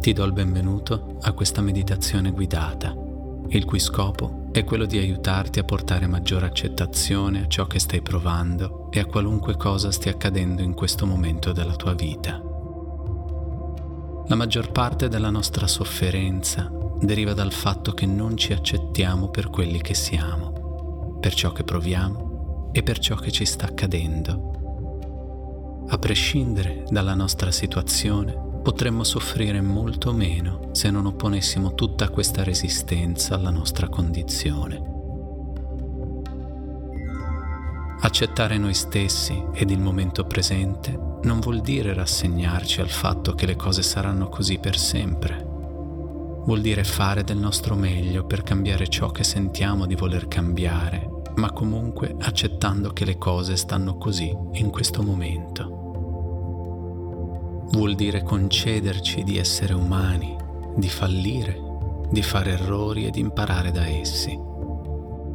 Ti do il benvenuto a questa meditazione guidata, il cui scopo è quello di aiutarti a portare maggiore accettazione a ciò che stai provando e a qualunque cosa stia accadendo in questo momento della tua vita. La maggior parte della nostra sofferenza deriva dal fatto che non ci accettiamo per quelli che siamo, per ciò che proviamo e per ciò che ci sta accadendo a prescindere dalla nostra situazione, potremmo soffrire molto meno se non opponessimo tutta questa resistenza alla nostra condizione. Accettare noi stessi ed il momento presente non vuol dire rassegnarci al fatto che le cose saranno così per sempre. Vuol dire fare del nostro meglio per cambiare ciò che sentiamo di voler cambiare, ma comunque accettando che le cose stanno così in questo momento. Vuol dire concederci di essere umani, di fallire, di fare errori ed imparare da essi.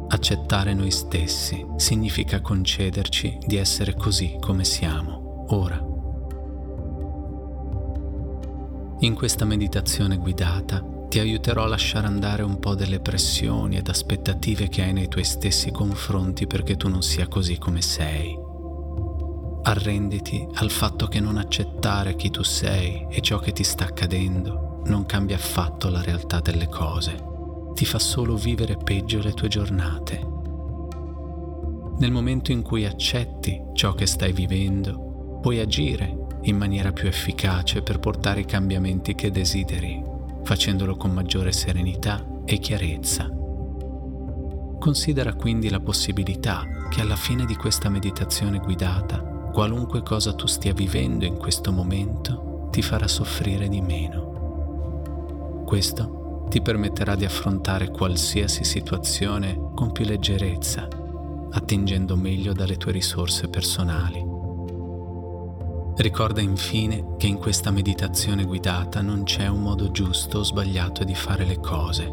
Accettare noi stessi significa concederci di essere così come siamo, ora. In questa meditazione guidata ti aiuterò a lasciare andare un po' delle pressioni ed aspettative che hai nei tuoi stessi confronti perché tu non sia così come sei Arrenditi al fatto che non accettare chi tu sei e ciò che ti sta accadendo non cambia affatto la realtà delle cose, ti fa solo vivere peggio le tue giornate. Nel momento in cui accetti ciò che stai vivendo, puoi agire in maniera più efficace per portare i cambiamenti che desideri, facendolo con maggiore serenità e chiarezza. Considera quindi la possibilità che alla fine di questa meditazione guidata qualunque cosa tu stia vivendo in questo momento ti farà soffrire di meno. Questo ti permetterà di affrontare qualsiasi situazione con più leggerezza, attingendo meglio dalle tue risorse personali. Ricorda infine che in questa meditazione guidata non c'è un modo giusto o sbagliato di fare le cose.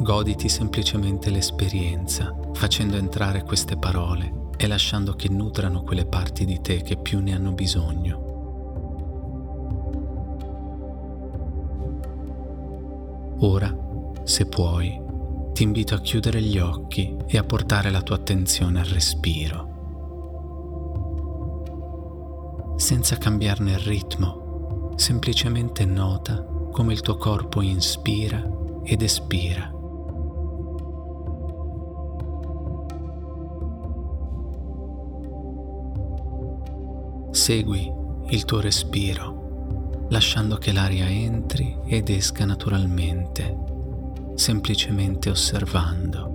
Goditi semplicemente l'esperienza, facendo entrare queste parole e lasciando che nutrano quelle parti di te che più ne hanno bisogno. Ora, se puoi, ti invito a chiudere gli occhi e a portare la tua attenzione al respiro. Senza cambiarne il ritmo, semplicemente nota come il tuo corpo inspira ed espira. Segui il tuo respiro, lasciando che l'aria entri ed esca naturalmente, semplicemente osservando.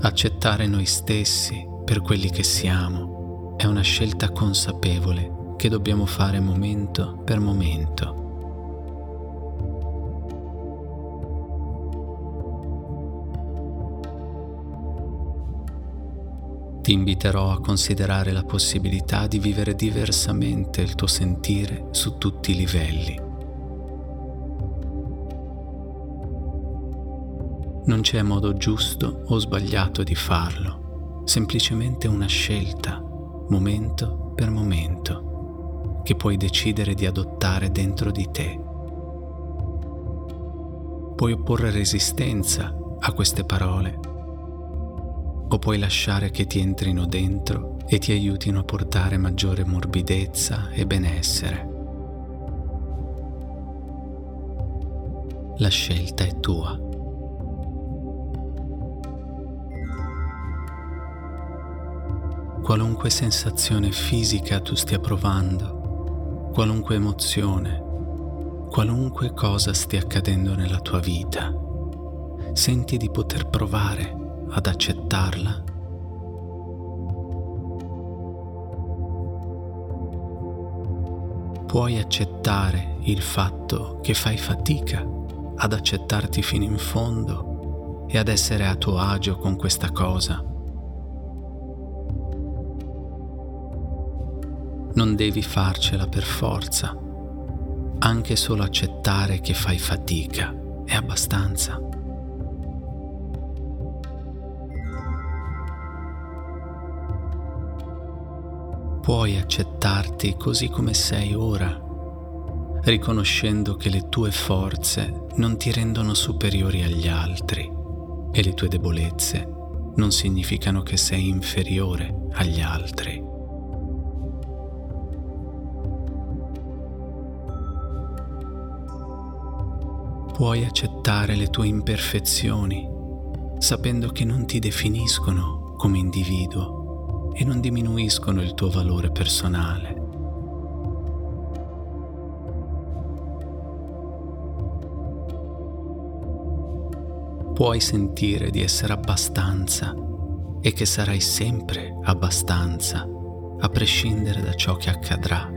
Accettare noi stessi per quelli che siamo è una scelta consapevole che dobbiamo fare momento per momento. Ti inviterò a considerare la possibilità di vivere diversamente il tuo sentire su tutti i livelli. Non c'è modo giusto o sbagliato di farlo, semplicemente una scelta momento per momento, che puoi decidere di adottare dentro di te. Puoi opporre resistenza a queste parole o puoi lasciare che ti entrino dentro e ti aiutino a portare maggiore morbidezza e benessere. La scelta è tua. Qualunque sensazione fisica tu stia provando, qualunque emozione, qualunque cosa stia accadendo nella tua vita, senti di poter provare ad accettarla. Puoi accettare il fatto che fai fatica ad accettarti fino in fondo e ad essere a tuo agio con questa cosa non devi farcela per forza. Anche solo accettare che fai fatica è abbastanza. Puoi accettarti così come sei ora, riconoscendo che le tue forze non ti rendono superiori agli altri e le tue debolezze non significano che sei inferiore agli altri. Puoi accettare le tue imperfezioni, sapendo che non ti definiscono come individuo e non diminuiscono il tuo valore personale. Puoi sentire di essere abbastanza e che sarai sempre abbastanza, a prescindere da ciò che accadrà.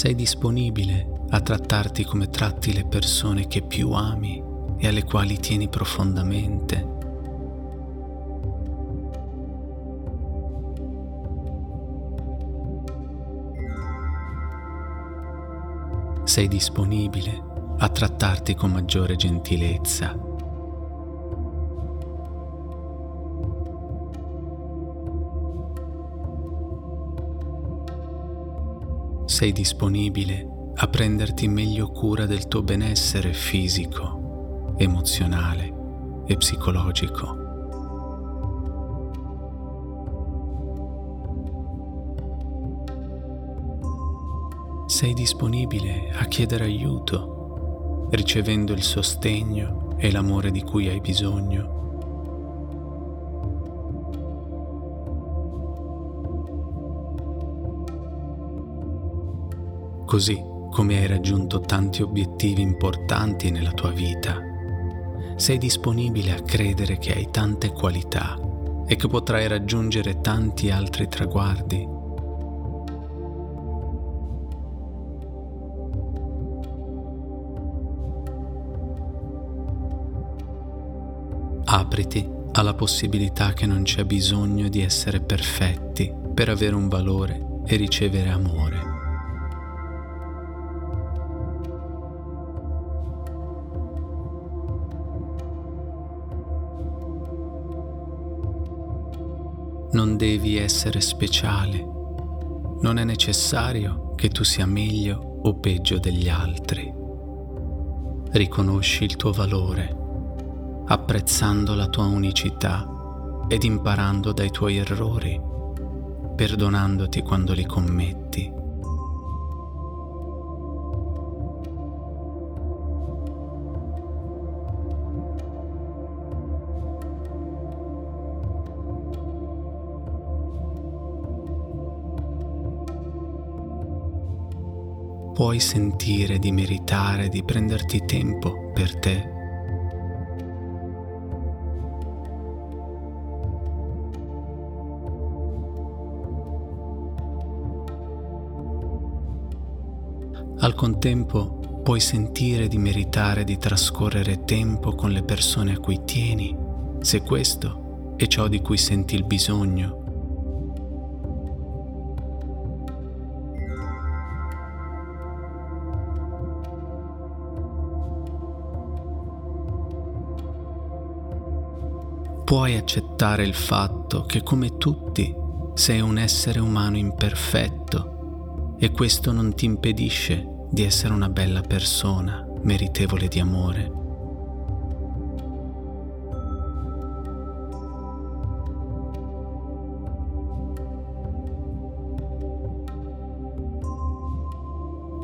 Sei disponibile a trattarti come tratti le persone che più ami e alle quali tieni profondamente. Sei disponibile a trattarti con maggiore gentilezza sei disponibile a prenderti meglio cura del tuo benessere fisico, emozionale e psicologico. Sei disponibile a chiedere aiuto, ricevendo il sostegno e l'amore di cui hai bisogno così come hai raggiunto tanti obiettivi importanti nella tua vita. Sei disponibile a credere che hai tante qualità e che potrai raggiungere tanti altri traguardi. Apriti alla possibilità che non c'è bisogno di essere perfetti per avere un valore e ricevere amore. Non devi essere speciale. Non è necessario che tu sia meglio o peggio degli altri. Riconosci il tuo valore, apprezzando la tua unicità ed imparando dai tuoi errori, perdonandoti quando li commetti puoi sentire di meritare di prenderti tempo per te. Al contempo puoi sentire di meritare di trascorrere tempo con le persone a cui tieni, se questo è ciò di cui senti il bisogno puoi accettare il fatto che come tutti sei un essere umano imperfetto e questo non ti impedisce di essere una bella persona meritevole di amore.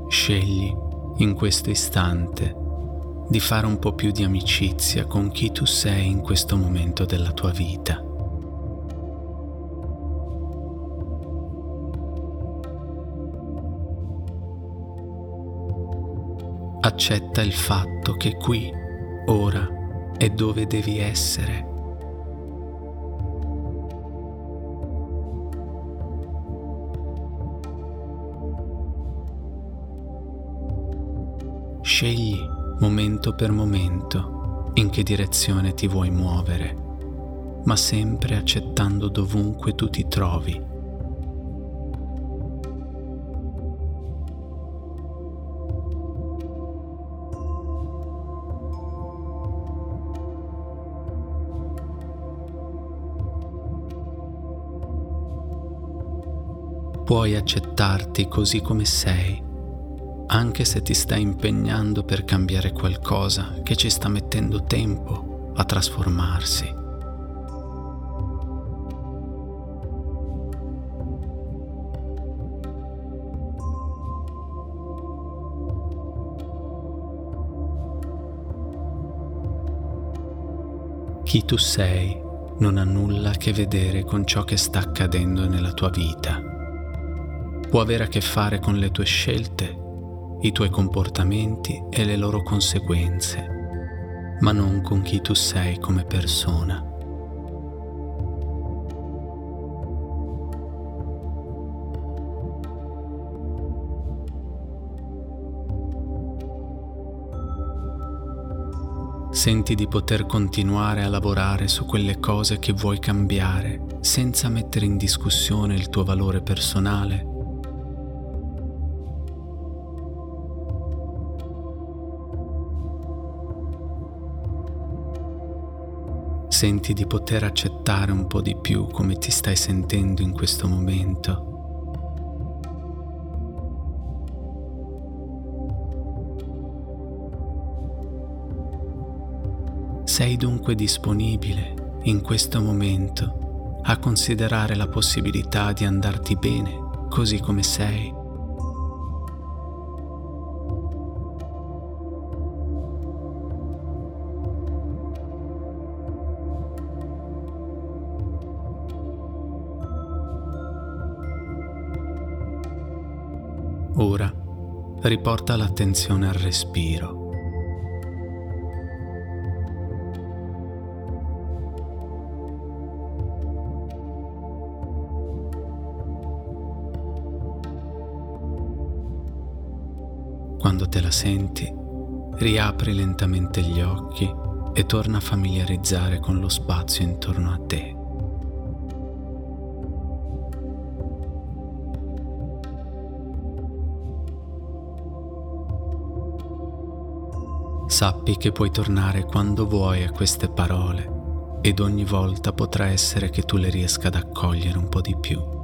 Scegli in questo istante di fare un po' più di amicizia con chi tu sei in questo momento della tua vita. Accetta il fatto che qui, ora, è dove devi essere. Scegli momento per momento, in che direzione ti vuoi muovere, ma sempre accettando dovunque tu ti trovi. Puoi accettarti così come sei, anche se ti stai impegnando per cambiare qualcosa che ci sta mettendo tempo a trasformarsi. Chi tu sei non ha nulla a che vedere con ciò che sta accadendo nella tua vita può avere a che fare con le tue scelte, i tuoi comportamenti e le loro conseguenze, ma non con chi tu sei come persona. Senti di poter continuare a lavorare su quelle cose che vuoi cambiare senza mettere in discussione il tuo valore personale Senti di poter accettare un po' di più come ti stai sentendo in questo momento. Sei dunque disponibile in questo momento a considerare la possibilità di andarti bene così come sei. Ora riporta l'attenzione al respiro. Quando te la senti, riapri lentamente gli occhi e torna a familiarizzare con lo spazio intorno a te. Sappi che puoi tornare quando vuoi a queste parole ed ogni volta potrà essere che tu le riesca ad accogliere un po' di più.